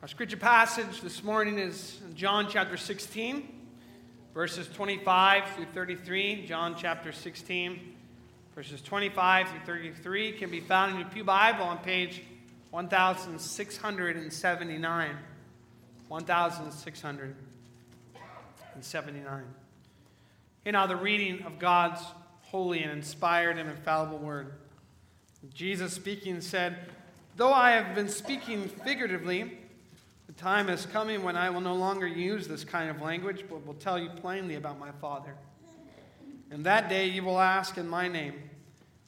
Our scripture passage this morning is John chapter 16, verses 25 through 33. John chapter 16, verses 25 through 33 can be found in your Pew Bible on page 1679. 1679. Here now the reading of God's holy and inspired and infallible word. Jesus speaking said, Though I have been speaking figuratively, the time is coming when I will no longer use this kind of language, but will tell you plainly about my Father. And that day you will ask in my name.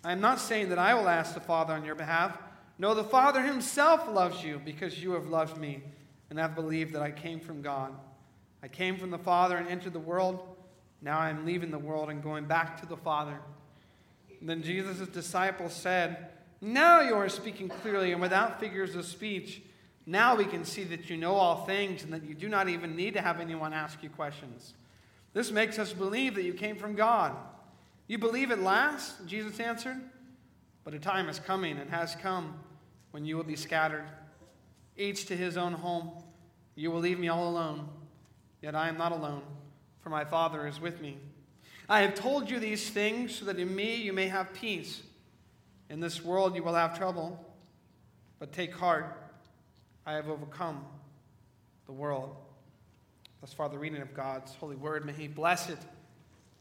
I am not saying that I will ask the Father on your behalf. No, the Father himself loves you because you have loved me and have believed that I came from God. I came from the Father and entered the world. Now I am leaving the world and going back to the Father. And then Jesus' disciples said, Now you are speaking clearly and without figures of speech. Now we can see that you know all things and that you do not even need to have anyone ask you questions. This makes us believe that you came from God. You believe at last? Jesus answered. But a time is coming and has come when you will be scattered, each to his own home. You will leave me all alone. Yet I am not alone, for my Father is with me. I have told you these things so that in me you may have peace. In this world you will have trouble, but take heart. I have overcome the world. Thus far, the reading of God's holy word. May He bless it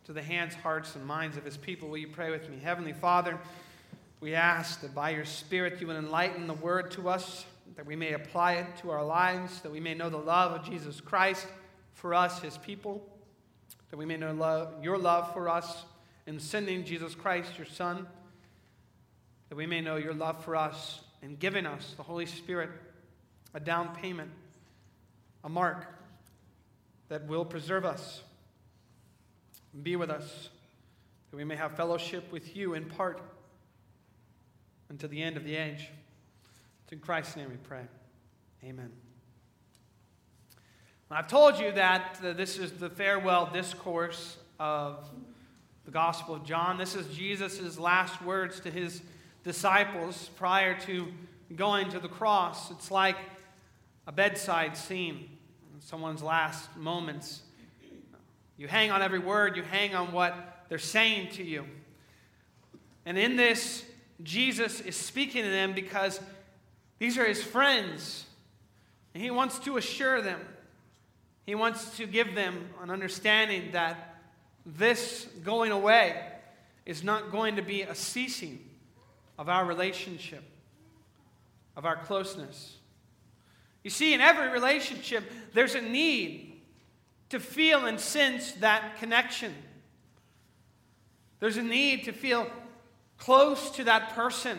to the hands, hearts, and minds of His people. Will you pray with me? Heavenly Father, we ask that by your Spirit you would enlighten the word to us, that we may apply it to our lives, that we may know the love of Jesus Christ for us, His people, that we may know love, your love for us in sending Jesus Christ, your Son, that we may know your love for us in giving us the Holy Spirit a down payment, a mark that will preserve us, be with us, that we may have fellowship with you in part until the end of the age. It's in Christ's name we pray. Amen. I've told you that uh, this is the farewell discourse of the Gospel of John. This is Jesus' last words to his disciples prior to going to the cross. It's like a bedside scene, someone's last moments. You hang on every word, you hang on what they're saying to you. And in this, Jesus is speaking to them because these are his friends. And he wants to assure them, he wants to give them an understanding that this going away is not going to be a ceasing of our relationship, of our closeness. You see, in every relationship, there's a need to feel and sense that connection. There's a need to feel close to that person,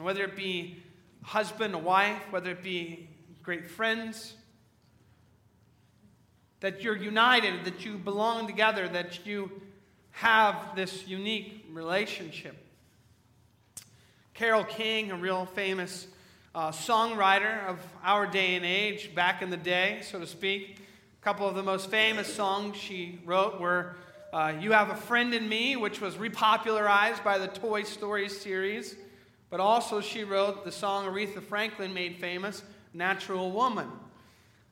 whether it be husband, a wife, whether it be great friends. That you're united, that you belong together, that you have this unique relationship. Carole King, a real famous uh, songwriter of our day and age, back in the day, so to speak. A couple of the most famous songs she wrote were uh, You Have a Friend in Me, which was repopularized by the Toy Story series. But also, she wrote the song Aretha Franklin made famous, Natural Woman.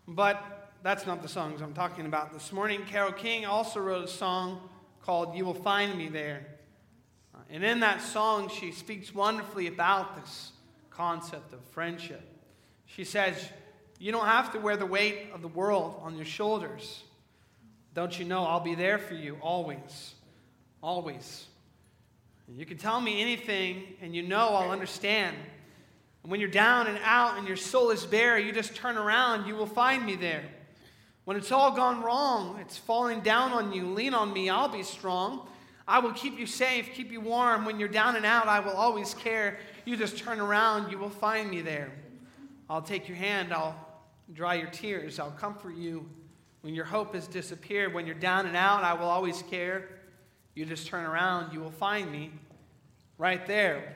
But that's not the songs I'm talking about this morning. Carole King also wrote a song called You Will Find Me There. And in that song, she speaks wonderfully about this concept of friendship. She says, You don't have to wear the weight of the world on your shoulders. Don't you know I'll be there for you always? Always. You can tell me anything, and you know I'll understand. And when you're down and out and your soul is bare, you just turn around, you will find me there. When it's all gone wrong, it's falling down on you, lean on me, I'll be strong. I will keep you safe, keep you warm. When you're down and out, I will always care. You just turn around, you will find me there. I'll take your hand, I'll dry your tears, I'll comfort you. When your hope has disappeared, when you're down and out, I will always care. You just turn around, you will find me right there.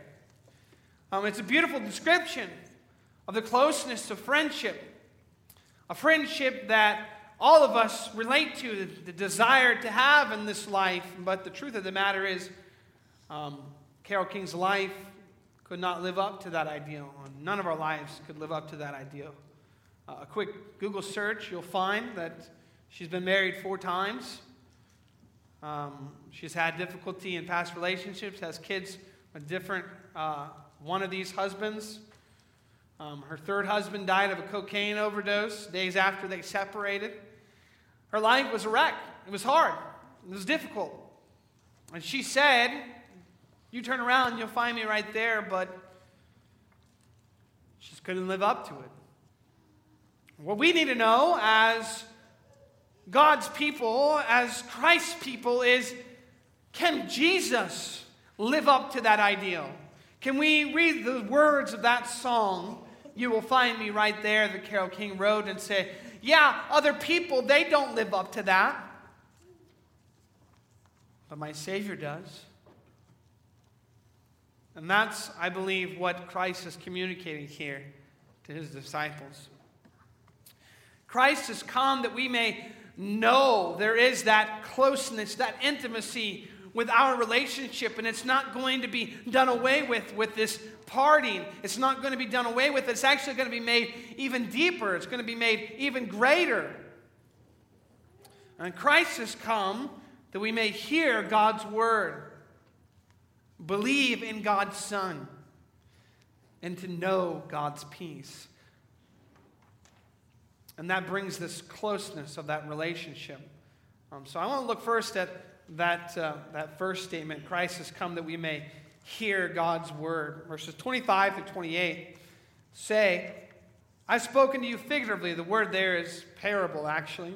Um, it's a beautiful description of the closeness of friendship, a friendship that all of us relate to, the, the desire to have in this life. But the truth of the matter is, um, Carole King's life could not live up to that ideal. None of our lives could live up to that ideal. a quick Google search, you'll find that she's been married four times. Um, she's had difficulty in past relationships, has kids with different, uh, one of these husbands. Um, her third husband died of a cocaine overdose days after they separated. Her life was a wreck. It was hard. It was difficult. And she said, You turn around, you'll find me right there, but she just couldn't live up to it. What we need to know as God's people, as Christ's people, is can Jesus live up to that ideal? Can we read the words of that song? You will find me right there, that Carole King wrote, and say, Yeah, other people, they don't live up to that. But my Savior does. And that's, I believe, what Christ is communicating here to his disciples. Christ has come that we may know there is that closeness, that intimacy with our relationship, and it's not going to be done away with with this parting. It's not going to be done away with. It's actually going to be made even deeper. It's going to be made even greater. And Christ has come that we may hear God's word, believe in God's Son, and to know God's peace. And that brings this closeness of that relationship. Um, so I want to look first at that, uh, that first statement Christ has come that we may hear God's word. Verses 25 to 28 say, I've spoken to you figuratively. The word there is parable, actually.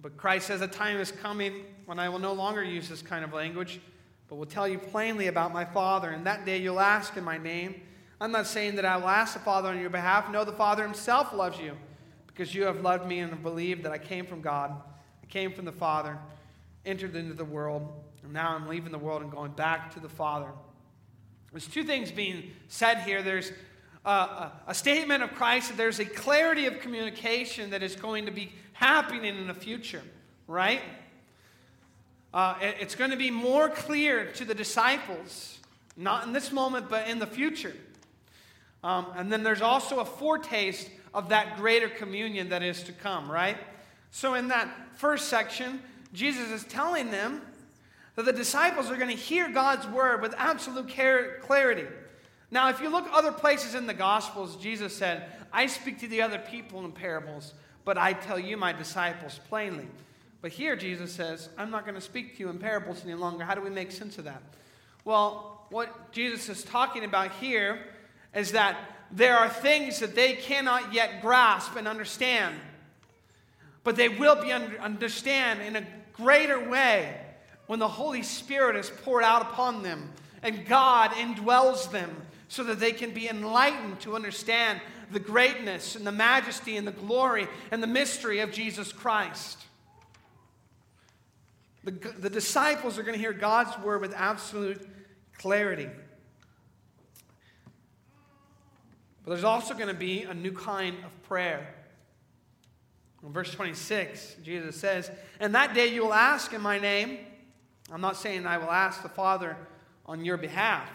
But Christ says, A time is coming when I will no longer use this kind of language, but will tell you plainly about my Father. And that day you'll ask in my name. I'm not saying that I will ask the Father on your behalf. No, the Father himself loves you because you have loved me and have believed that I came from God. I came from the Father, entered into the world, and now I'm leaving the world and going back to the Father. There's two things being said here. There's a, a, a statement of Christ that there's a clarity of communication that is going to be happening in the future, right? Uh, it, it's going to be more clear to the disciples, not in this moment, but in the future. Um, and then there's also a foretaste of that greater communion that is to come, right? So, in that first section, Jesus is telling them that the disciples are going to hear God's word with absolute clarity. Now, if you look other places in the Gospels, Jesus said, I speak to the other people in parables, but I tell you, my disciples, plainly. But here, Jesus says, I'm not going to speak to you in parables any longer. How do we make sense of that? Well, what Jesus is talking about here is that there are things that they cannot yet grasp and understand, but they will be under, understand in a greater way when the Holy Spirit is poured out upon them and God indwells them so that they can be enlightened to understand the greatness and the majesty and the glory and the mystery of Jesus Christ. The, the disciples are going to hear God's word with absolute clarity. But there's also going to be a new kind of prayer. In verse 26, Jesus says, And that day you will ask in my name. I'm not saying I will ask the Father on your behalf.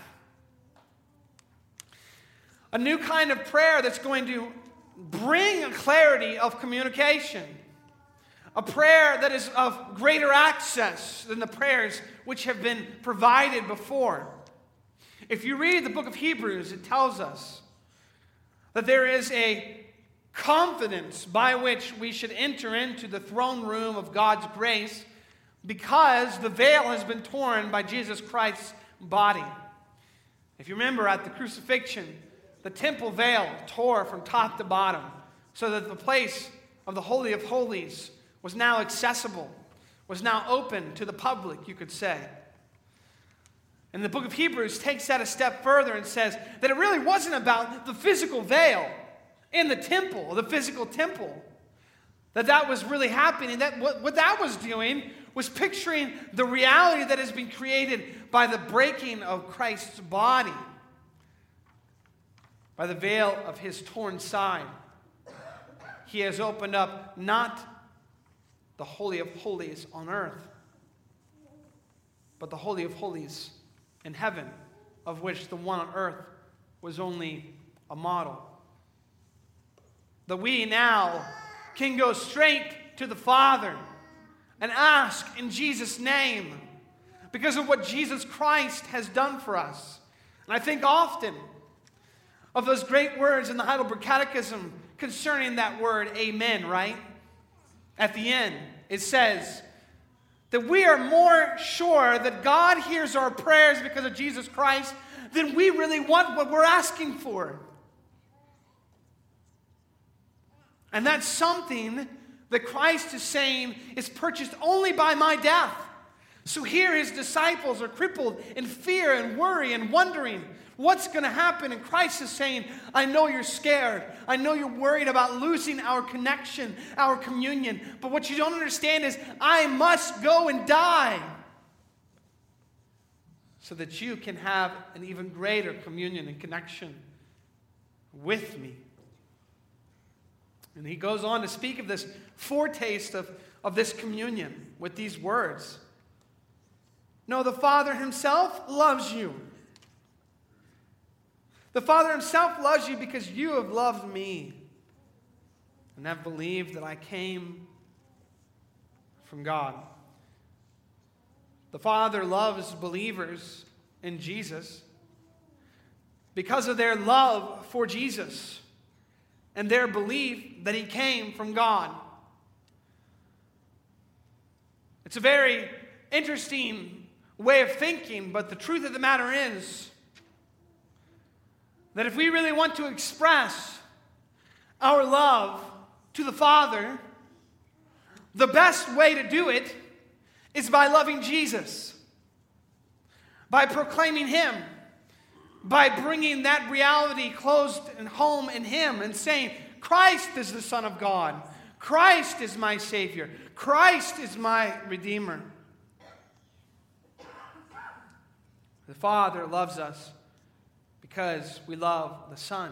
A new kind of prayer that's going to bring a clarity of communication. A prayer that is of greater access than the prayers which have been provided before. If you read the book of Hebrews, it tells us that there is a confidence by which we should enter into the throne room of God's grace because the veil has been torn by Jesus Christ's body. If you remember at the crucifixion, the temple veil tore from top to bottom so that the place of the Holy of Holies was now accessible, was now open to the public, you could say. And the book of Hebrews takes that a step further and says that it really wasn't about the physical veil in the temple, the physical temple. That that was really happening. That what, what that was doing was picturing the reality that has been created by the breaking of Christ's body, by the veil of his torn side. He has opened up not the Holy of Holies on earth, but the Holy of Holies in heaven, of which the one on earth was only a model. that we now can go straight to the Father and ask in Jesus' name because of what Jesus Christ has done for us. And I think often of those great words in the Heidelberg Catechism concerning that word, amen, right? At the end, it says that we are more sure that God hears our prayers because of Jesus Christ than we really want what we're asking for. And that's something that Christ is saying is purchased only by my death. So here his disciples are crippled in fear and worry and wondering what's going to happen. And Christ is saying, I know you're scared. I know you're worried about losing our connection, our communion. But what you don't understand is, I must go and die so that you can have an even greater communion and connection with me. And he goes on to speak of this foretaste of, of this communion with these words. No, the Father himself loves you. The Father himself loves you because you have loved me and have believed that I came from God. The Father loves believers in Jesus because of their love for Jesus and their belief that he came from God. It's a very interesting way of thinking, but the truth of the matter is that if we really want to express our love to the Father, the best way to do it is by loving Jesus, by proclaiming Him by bringing that reality closed and home in Him and saying, Christ is the Son of God. Christ is my Savior. Christ is my Redeemer. The Father loves us because we love the Son,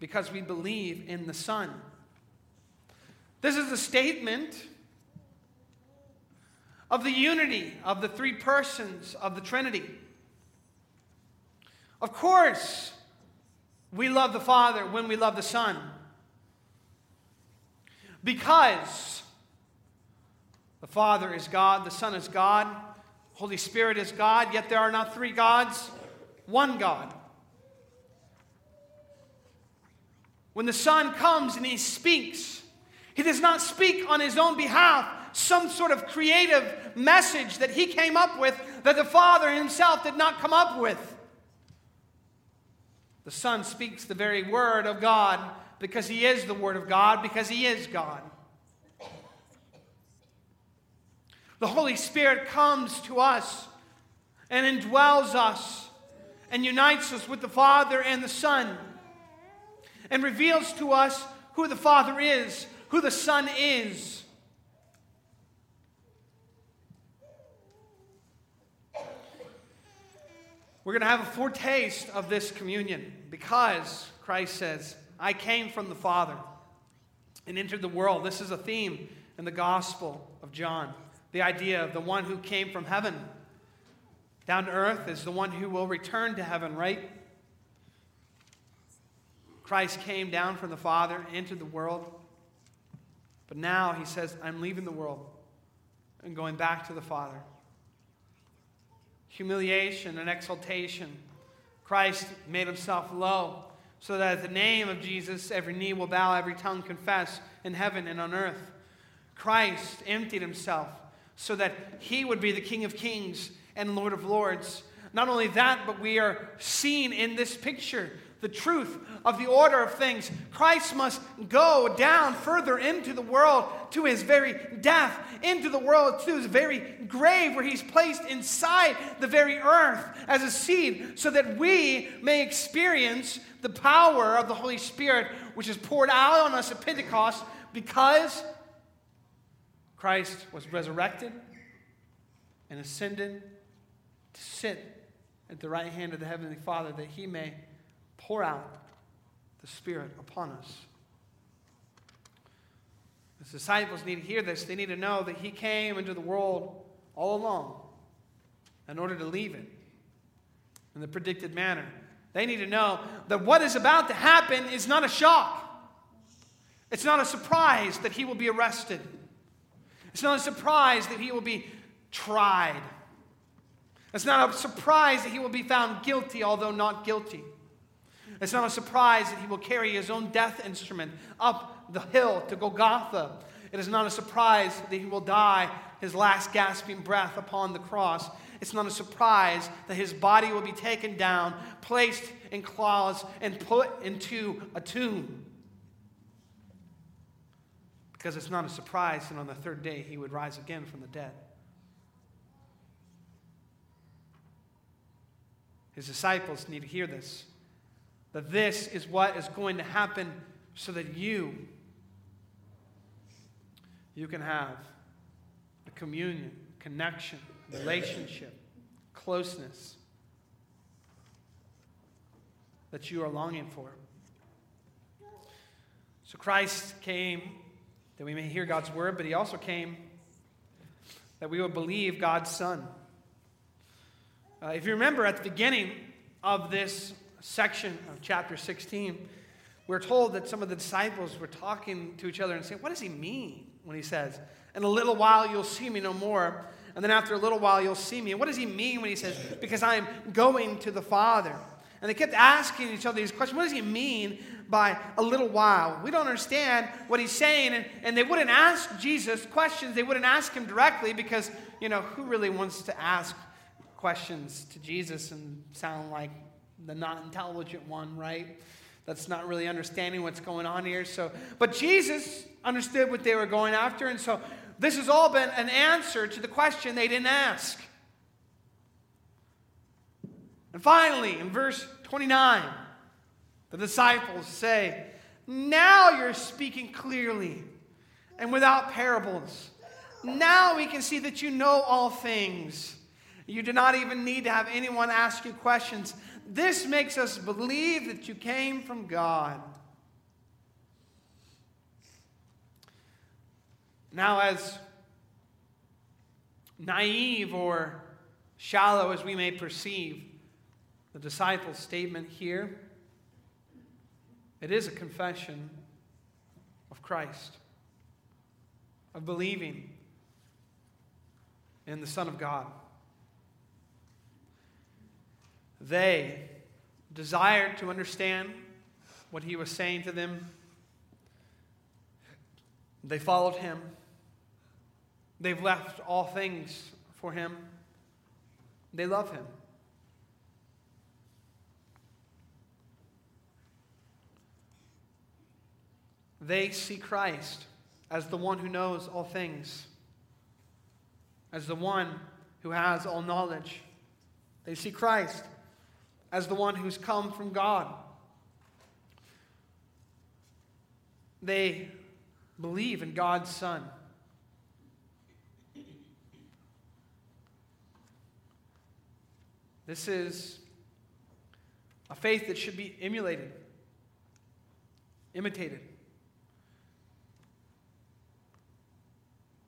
because we believe in the Son. This is a statement of the unity of the three persons of the Trinity. Of course, we love the Father when we love the Son. Because the Father is God, the Son is God, Holy Spirit is God, yet there are not three gods, one God. When the Son comes and he speaks, he does not speak on his own behalf, some sort of creative message that he came up with that the Father himself did not come up with. The Son speaks the very Word of God because He is the Word of God, because He is God. The Holy Spirit comes to us and indwells us and unites us with the Father and the Son and reveals to us who the Father is, who the Son is. We're going to have a foretaste of this communion because Christ says, I came from the Father and entered the world. This is a theme in the Gospel of John. The idea of the one who came from heaven down to earth is the one who will return to heaven, right? Christ came down from the Father, entered the world. But now he says, I'm leaving the world and going back to the Father humiliation and exaltation. Christ made himself low so that at the name of Jesus, every knee will bow, every tongue confess in heaven and on earth. Christ emptied himself so that he would be the King of kings and Lord of lords. Not only that, but we are seen in this picture the truth of the order of things. Christ must go down further into the world to his very death, into the world to his very grave, where he's placed inside the very earth as a seed, so that we may experience the power of the Holy Spirit, which is poured out on us at Pentecost because Christ was resurrected and ascended to sit at the right hand of the Heavenly Father that he may pour out the Spirit upon us. The disciples need to hear this. They need to know that He came into the world all along in order to leave it in the predicted manner. They need to know that what is about to happen is not a shock. It's not a surprise that he will be arrested. It's not a surprise that he will be tried. It's not a surprise that he will be found guilty, although not guilty. It's not a surprise that he will carry his own death instrument up the hill to Golgotha. It is not a surprise that he will die his last gasping breath upon the cross. It's not a surprise that his body will be taken down, placed in cloths, and put into a tomb. Because it's not a surprise that on the third day he would rise again from the dead. His disciples need to hear this that this is what is going to happen so that you you can have a communion, connection, relationship, closeness that you are longing for. So Christ came that we may hear God's word, but he also came that we would believe God's Son. Uh, if you remember at the beginning of this section of chapter 16, we're told that some of the disciples were talking to each other and saying, What does he mean when he says, In a little while you'll see me no more, and then after a little while you'll see me? And what does he mean when he says, Because I am going to the Father? And they kept asking each other these questions. What does he mean by a little while? We don't understand what he's saying. And, and they wouldn't ask Jesus questions. They wouldn't ask him directly because, you know, who really wants to ask questions to Jesus and sound like the not intelligent one, right? That's not really understanding what's going on here. So, but Jesus understood what they were going after, and so this has all been an answer to the question they didn't ask. And finally, in verse 29, the disciples say, Now you're speaking clearly and without parables. Now we can see that you know all things. You do not even need to have anyone ask you questions. This makes us believe that you came from God. Now, as naive or shallow as we may perceive the disciples' statement here, it is a confession of Christ, of believing in the Son of God. They desired to understand what he was saying to them. They followed him. They've left all things for him. They love him. They see Christ as the one who knows all things, as the one who has all knowledge. They see Christ as the one who's come from God. They believe in God's Son. This is a faith that should be emulated, imitated.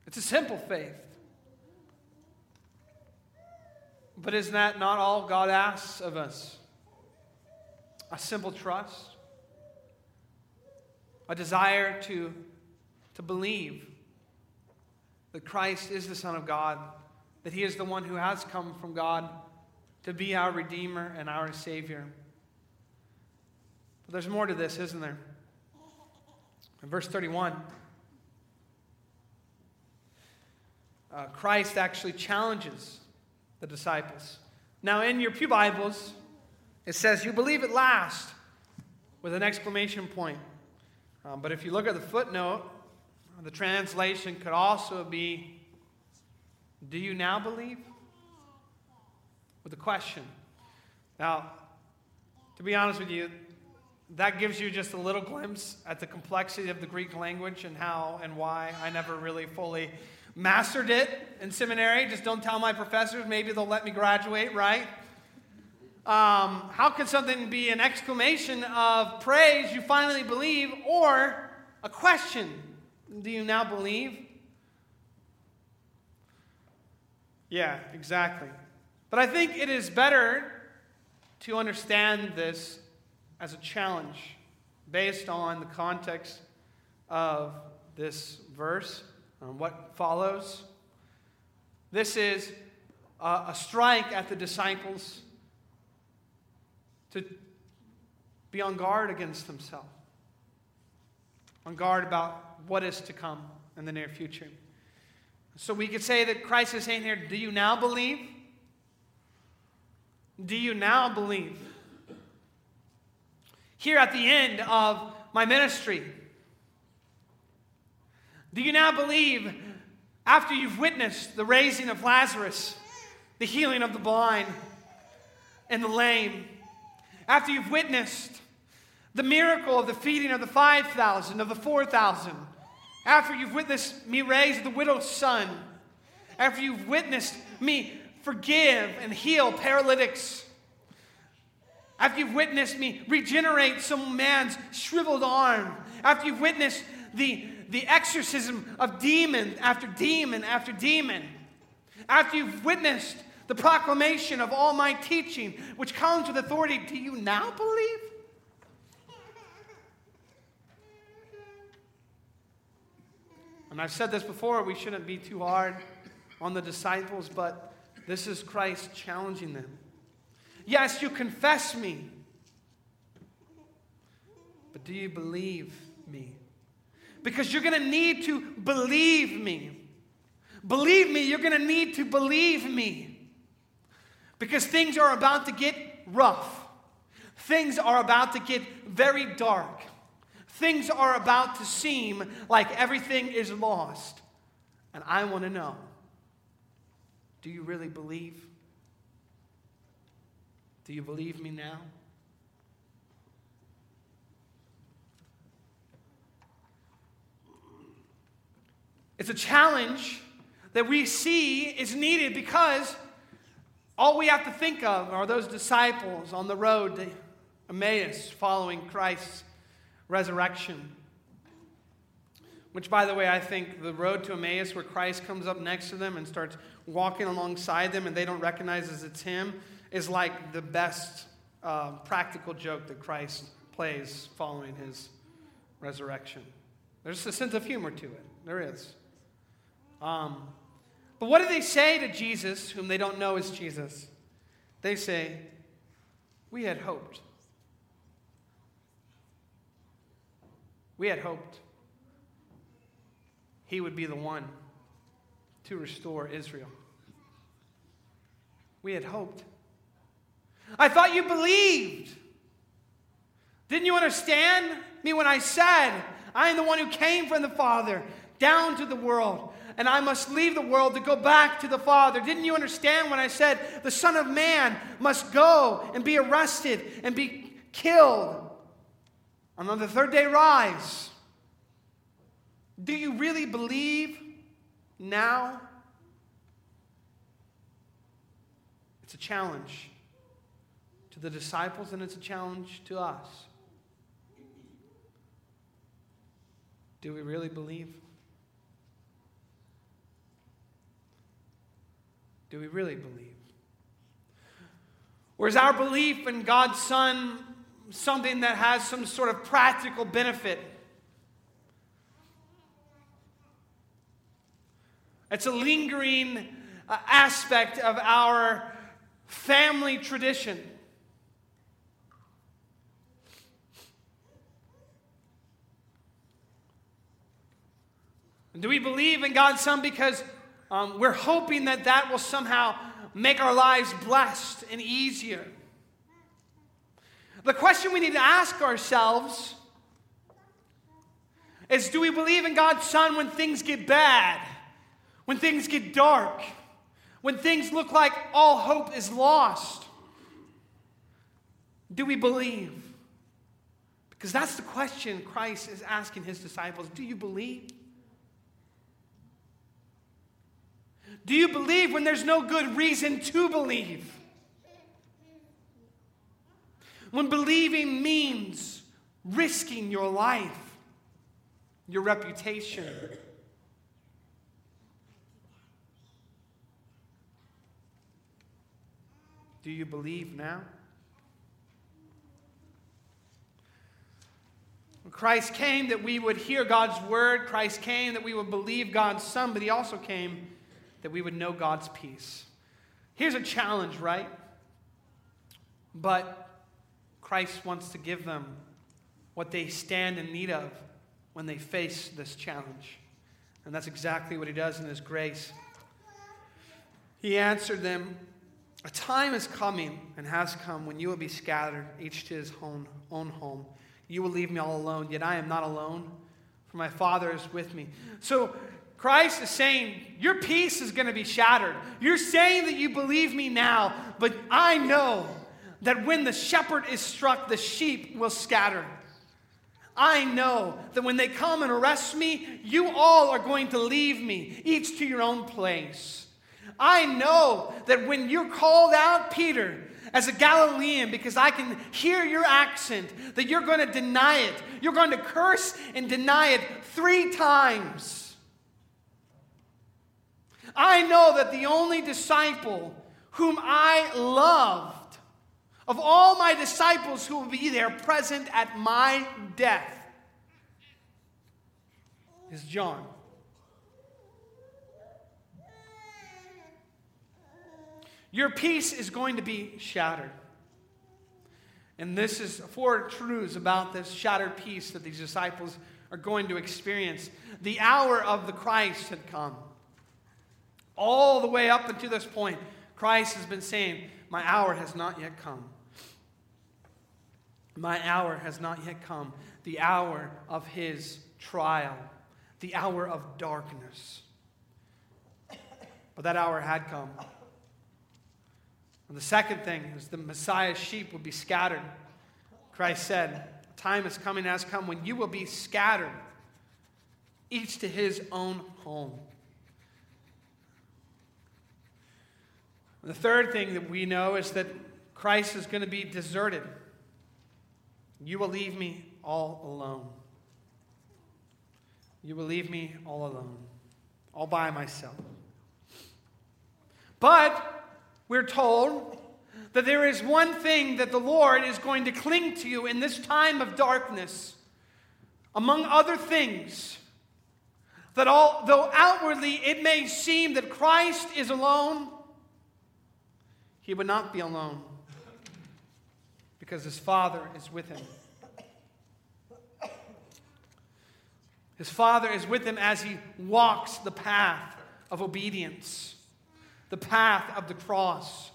It's a simple faith. But isn't that not all God asks of us? A simple trust, a desire to, to believe that Christ is the Son of God, that He is the one who has come from God to be our Redeemer and our Savior. But there's more to this, isn't there? In verse 31, uh, Christ actually challenges the disciples. Now, in your Pew Bibles, it says, You believe at last, with an exclamation point. Um, but if you look at the footnote, the translation could also be, Do you now believe? With a question. Now, to be honest with you, that gives you just a little glimpse at the complexity of the Greek language and how and why I never really fully mastered it in seminary. Just don't tell my professors. Maybe they'll let me graduate, right? Um, how could something be an exclamation of praise, you finally believe, or a question, do you now believe? Yeah, exactly. But I think it is better to understand this as a challenge based on the context of this verse, um, what follows. This is a strike at the disciples to be on guard against themselves, on guard about what is to come in the near future. So we could say that Christ is saying here, Do you now believe? Do you now believe? Here at the end of my ministry, do you now believe after you've witnessed the raising of Lazarus, the healing of the blind and the lame, after you've witnessed the miracle of the feeding of the 5,000, of the 4,000, after you've witnessed me raise the widow's son, after you've witnessed me forgive and heal paralytics, after you've witnessed me regenerate some man's shriveled arm, after you've witnessed the, the exorcism of demon after demon after demon, after you've witnessed the proclamation of all my teaching, which comes with authority, do you now believe? And I've said this before, we shouldn't be too hard on the disciples, but this is Christ challenging them. Yes, you confess me, but do you believe me? Because you're going to need to believe me. Believe me, you're going to need to believe me. Because things are about to get rough. Things are about to get very dark. Things are about to seem like everything is lost. And I want to know do you really believe? Do you believe me now? It's a challenge that we see is needed because all we have to think of are those disciples on the road to Emmaus following Christ's resurrection. Which, by the way, I think the road to Emmaus, where Christ comes up next to them and starts walking alongside them and they don't recognize as it's him, is like the best uh, practical joke that Christ plays following his resurrection. There's a sense of humor to it. There is. Um, but what do they say to Jesus, whom they don't know is Jesus? They say, We had hoped. We had hoped he would be the one to restore Israel. We had hoped. I thought you believed. Didn't you understand me when I said, I am the one who came from the Father down to the world, and I must leave the world to go back to the Father? Didn't you understand when I said, the Son of Man must go and be arrested and be killed? And on the third day, rise. Do you really believe now? It's a challenge to the disciples and it's a challenge to us. Do we really believe? Do we really believe? Or is our belief in God's Son something that has some sort of practical benefit. It's a lingering uh, aspect of our family tradition. Do we believe in God's Son because um, we're hoping that that will somehow make our lives blessed and easier? The question we need to ask ourselves is do we believe in God's Son when things get bad, when things get dark, when things look like all hope is lost? Do we believe? Because that's the question Christ is asking his disciples. Do you believe? Do you believe when there's no good reason to believe? When believing means risking your life, your reputation. Do you believe now? When Christ came that we would hear God's word. Christ came that we would believe God's Son, but He also came that we would know God's peace. Here's a challenge, right? But Christ wants to give them what they stand in need of when they face this challenge. And that's exactly what He does in His grace. He answered them, A time is coming and has come when you will be scattered, each to his own, own home. You will leave me all alone, yet I am not alone, for my Father is with me. So Christ is saying, Your peace is going to be shattered. You're saying that you believe me now, but I know that when the shepherd is struck, the sheep will scatter. I know that when they come and arrest me, you all are going to leave me, each to your own place. I know that when you're called out, Peter, as a Galilean, because I can hear your accent, that you're going to deny it. You're going to curse and deny it three times. I know that the only disciple whom I loved, of all my disciples who will be there present at my death, is John. Your peace is going to be shattered. And this is four truths about this shattered peace that these disciples are going to experience. The hour of the Christ had come. All the way up until this point, Christ has been saying, My hour has not yet come. My hour has not yet come. The hour of his trial, the hour of darkness. But that hour had come. And the second thing is the Messiah's sheep will be scattered. Christ said, Time is coming, has come when you will be scattered, each to his own home. The third thing that we know is that Christ is going to be deserted. You will leave me all alone. You will leave me all alone, all by myself. But we're told that there is one thing that the Lord is going to cling to you in this time of darkness, among other things. That although outwardly it may seem that Christ is alone, he would not be alone because his Father is with him. His Father is with him as he walks the path of obedience the path of the cross,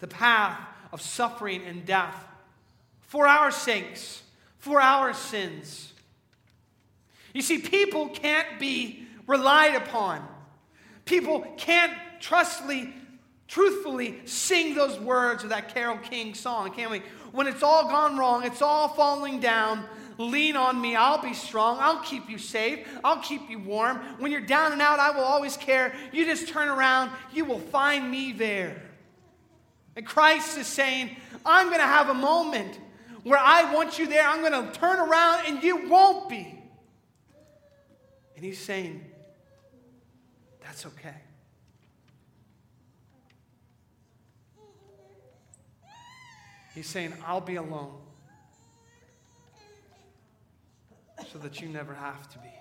the path of suffering and death for our sakes, for our sins. You see, people can't be relied upon. People can't trustfully, truthfully sing those words of that Carole King song, can we? When it's all gone wrong, it's all falling down, Lean on me. I'll be strong. I'll keep you safe. I'll keep you warm. When you're down and out, I will always care. You just turn around, you will find me there. And Christ is saying, I'm going to have a moment where I want you there. I'm going to turn around and you won't be. And he's saying, That's okay. He's saying, I'll be alone so that you never have to be.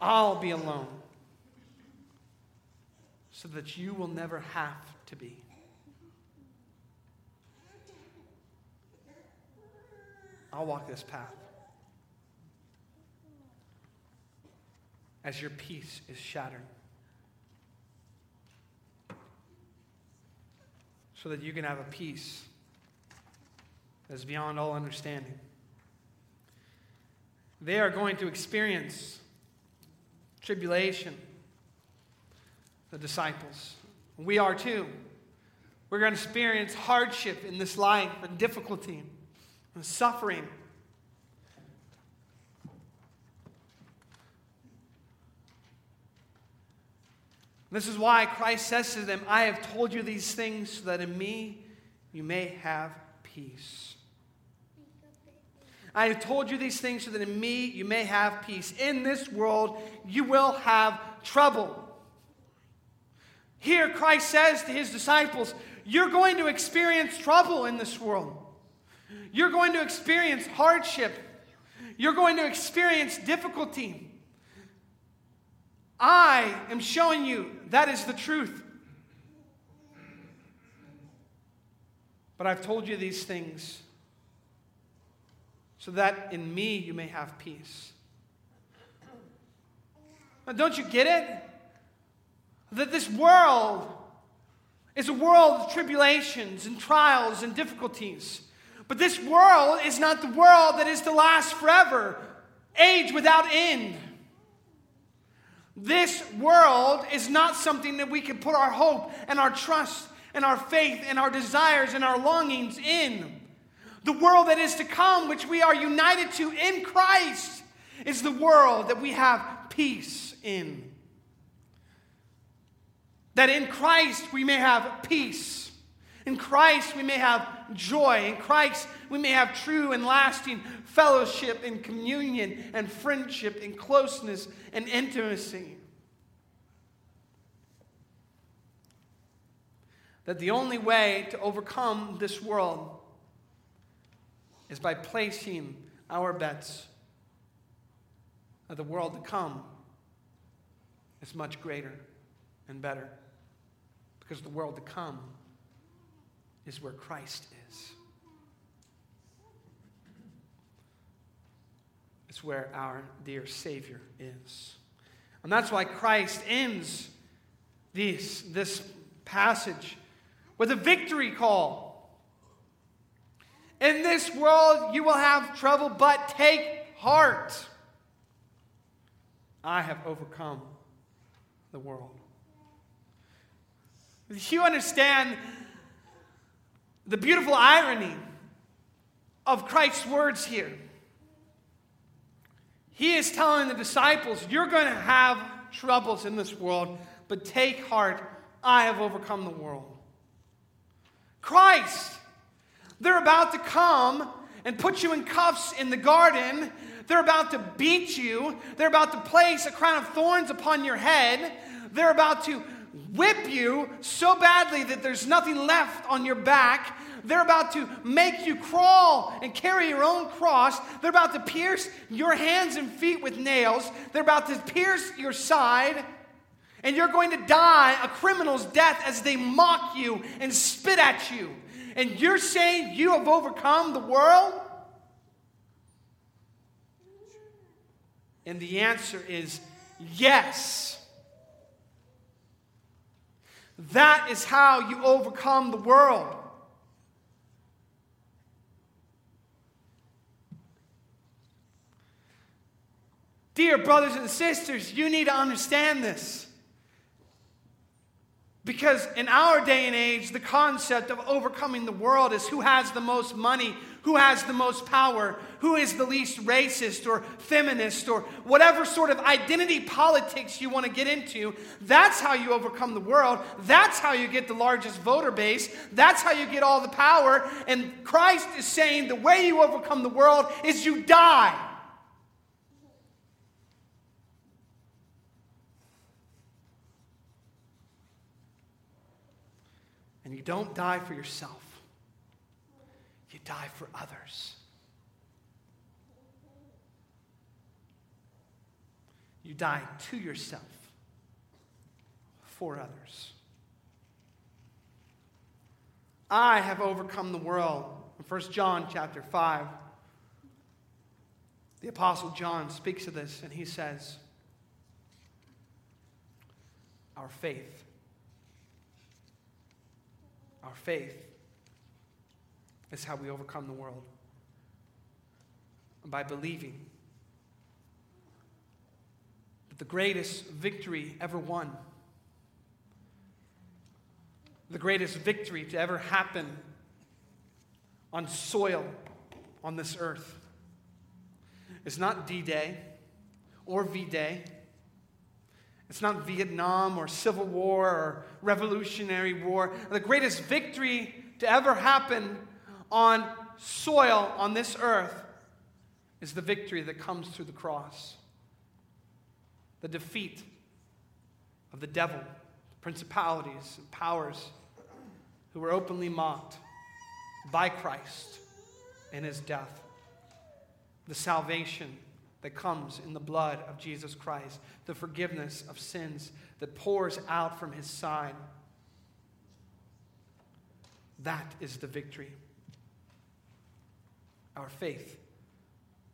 I'll be alone so that you will never have to be. I'll walk this path. As your peace is shattered. So that you can have a peace that is beyond all understanding. They are going to experience tribulation, the disciples. We are too. We're going to experience hardship in this life and difficulty and suffering. This is why Christ says to them, I have told you these things so that in me you may have peace. I have told you these things so that in me you may have peace. In this world you will have trouble. Here, Christ says to his disciples, You're going to experience trouble in this world. You're going to experience hardship. You're going to experience difficulty. I am showing you that is the truth. But I've told you these things so that in me you may have peace. Now, don't you get it? That this world is a world of tribulations and trials and difficulties. But this world is not the world that is to last forever, age without end. This world is not something that we can put our hope and our trust and our faith and our desires and our longings in. The world that is to come, which we are united to in Christ, is the world that we have peace in. That in Christ we may have peace. In Christ we may have joy. In Christ we may have true and lasting fellowship and communion and friendship and closeness and intimacy. That the only way to overcome this world is by placing our bets that the world to come is much greater and better. Because the world to come is where Christ is. It's where our dear Savior is. And that's why Christ ends this, this passage with a victory call. In this world you will have trouble, but take heart. I have overcome the world. You understand the beautiful irony of Christ's words here? He is telling the disciples, You're going to have troubles in this world, but take heart, I have overcome the world. Christ, they're about to come and put you in cuffs in the garden. They're about to beat you. They're about to place a crown of thorns upon your head. They're about to whip you so badly that there's nothing left on your back. They're about to make you crawl and carry your own cross. They're about to pierce your hands and feet with nails. They're about to pierce your side. And you're going to die a criminal's death as they mock you and spit at you. And you're saying you have overcome the world? And the answer is yes. That is how you overcome the world. Dear brothers and sisters, you need to understand this. Because in our day and age, the concept of overcoming the world is who has the most money, who has the most power, who is the least racist or feminist or whatever sort of identity politics you want to get into. That's how you overcome the world. That's how you get the largest voter base. That's how you get all the power. And Christ is saying the way you overcome the world is you die. And you don't die for yourself, you die for others. You die to yourself for others. I have overcome the world. In 1 John chapter 5, the Apostle John speaks of this and he says, Our faith our faith is how we overcome the world. By believing that the greatest victory ever won, the greatest victory to ever happen on soil on this earth is not D Day or V Day it's not Vietnam or Civil War or Revolutionary War. The greatest victory to ever happen on soil on this earth is the victory that comes through the cross. The defeat of the devil, principalities, and powers who were openly mocked by Christ in his death, the salvation that comes in the blood of Jesus Christ, the forgiveness of sins that pours out from his side. That is the victory. Our faith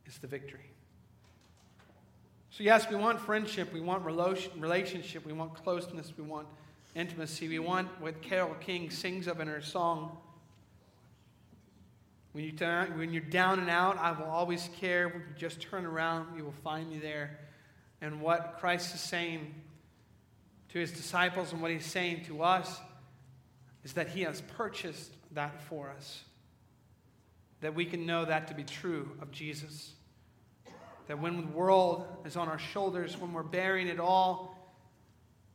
is the victory. So, yes, we want friendship, we want relationship, we want closeness, we want intimacy, we want what Carole King sings of in her song. When, you when you're down and out, I will always care. When you just turn around, you will find me there. And what Christ is saying to his disciples and what he's saying to us is that he has purchased that for us. That we can know that to be true of Jesus. That when the world is on our shoulders, when we're bearing it all,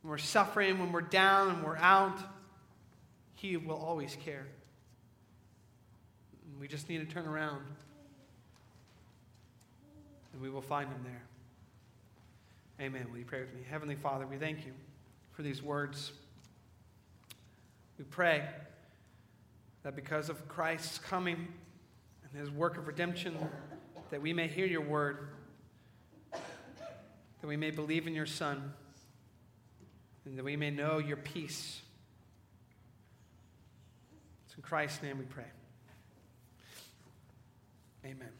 when we're suffering, when we're down and we're out, He will always care. We just need to turn around, and we will find Him there. Amen. Will you pray with me? Heavenly Father, we thank you for these words. We pray that because of Christ's coming and his work of redemption, that we may hear your word that we may believe in your Son, and that we may know your peace. It's in Christ's name we pray. Amen.